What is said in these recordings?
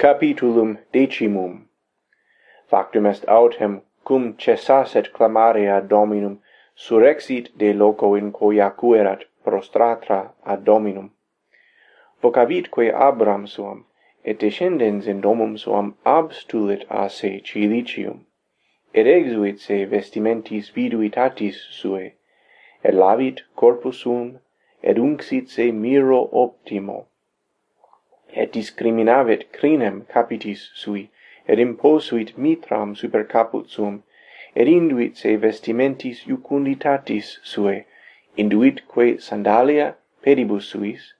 capitulum decimum. Factum est autem, cum cessasset ad Dominum, surexit de loco in quo cuerat prostratra ad Dominum. Vocavitque Abram suam, et descendens in domum suam abstulit a se cilicium, et exuit se vestimentis viduitatis suae, et lavit corpus suum, et unxit se miro optimo, et discriminavit crinem capitis sui, et imposuit mitram super caput suum, et induit se vestimentis iucunditatis suae, induitque sandalia pedibus suis,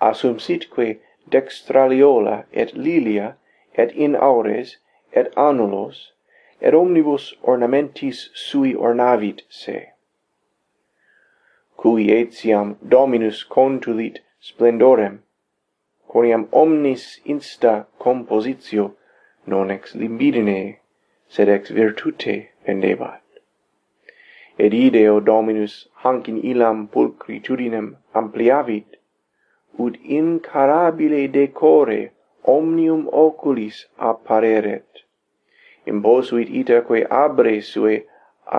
assumsitque dextraliola et lilia, et in aures, et anulos, et omnibus ornamentis sui ornavit se. Cui etiam Dominus contulit splendorem, quoniam omnis insta compositio non ex libidine sed ex virtute pendebat et ideo dominus hanc in illam pulcritudinem ampliavit ut incarabile decore omnium oculis appareret. Imposuit itaque abre sue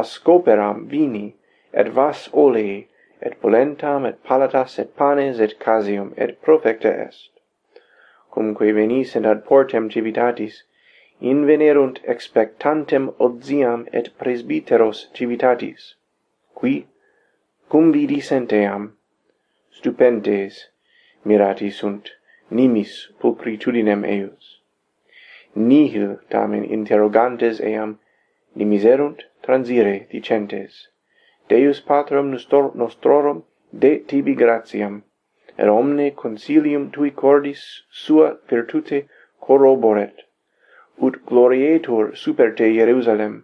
ascoperam vini et vas olei et polentam et palatas et panes et casium et profecta est cumque venissent ad portem civitatis, invenerunt expectantem otiam et presbyteros civitatis, qui, cum vidicent eam, stupentes, mirati sunt, nimis pulcritudinem eius. Nihil tamen interrogantes eam, nimiserunt transire dicentes, Deus Patrum nostrorum de tibi gratiam, et omne consilium tui cordis sua virtute corroboret, ut glorietur super te Jerusalem,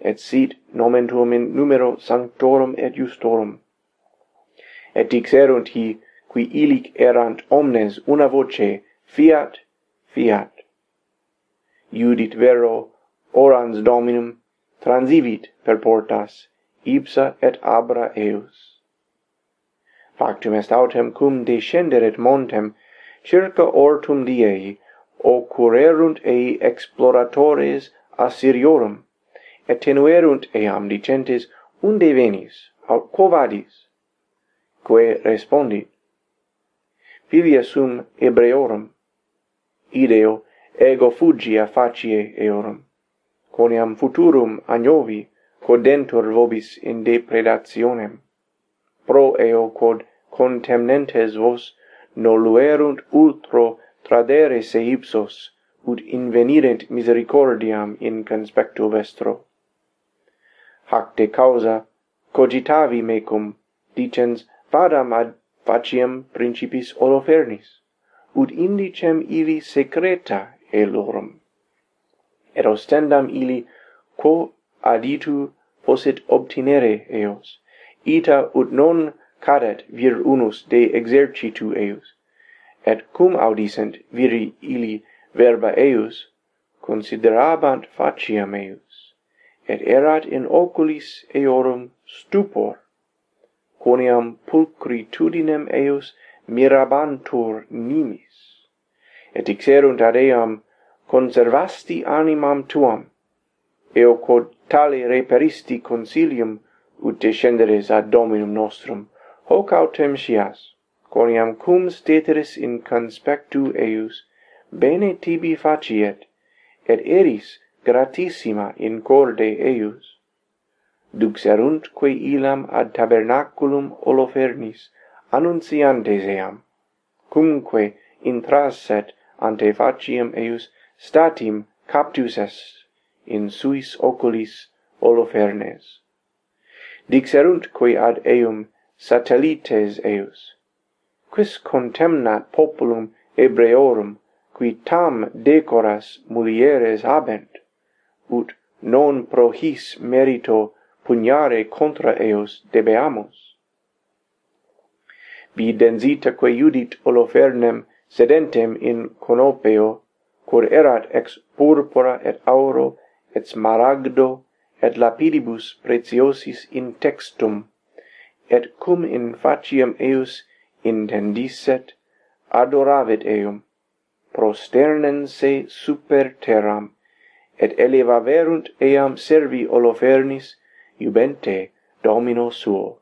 et sit nomen tuum in numero sanctorum et justorum. Et dixerunt hi, qui illic erant omnes una voce, fiat, fiat. Iudit vero, orans Dominum, transivit per portas, ipsa et abra eus factum est autem cum descenderet montem circa ortum diei occurrerunt ei exploratores assyriorum et tenuerunt eam dicentes unde venis? Aut quo vadis? Quae respondi filia sum hebreorum ideo ego fugia facie eorum quoniam futurum agnovi codentur vobis in depredationem pro eo quod contemnentes vos noluerunt ultro tradere se ipsos, ut invenirent misericordiam in conspectu vestro. Hac de causa cogitavi mecum, dicens vadam ad faciem principis olofernis, ut indicem ili secreta elorum. Et ostendam ili quo aditu possit obtinere eos, ita ut non cadet vir unus de exercitu eius. Et cum audisent viri illi verba eius considerabant faciam eius. Et erat in oculis eorum stupor. Quoniam pulcritudinem eius mirabantur nimis. Et dixerunt ad eam conservasti animam tuam. Eo quod tale reperisti consilium ut descenderes ad dominum nostrum hoc autem scias quoniam cum steteris in conspectu eius bene tibi faciet et eris gratissima in corde eius. Duxeruntque ilam ad tabernaculum olofernis annunciantes eam cumque intrasset ante faciem eius statim captus est in suis oculis olofernes dixeruntque ad eum satellites eius, quis contemnat populum Hebreorum, qui tam decoras mulieres habent, ut non pro his merito pugnare contra eos debeamus. Bidensitaque judit Holofernem sedentem in conopeo, quod erat ex purpura et auro et smaragdo et lapidibus preciosis in textum, et cum in faciem eius intendisset, adoravit eum, prosternen se super terram, et elevaverunt eam servi holofernis, iubente domino suo.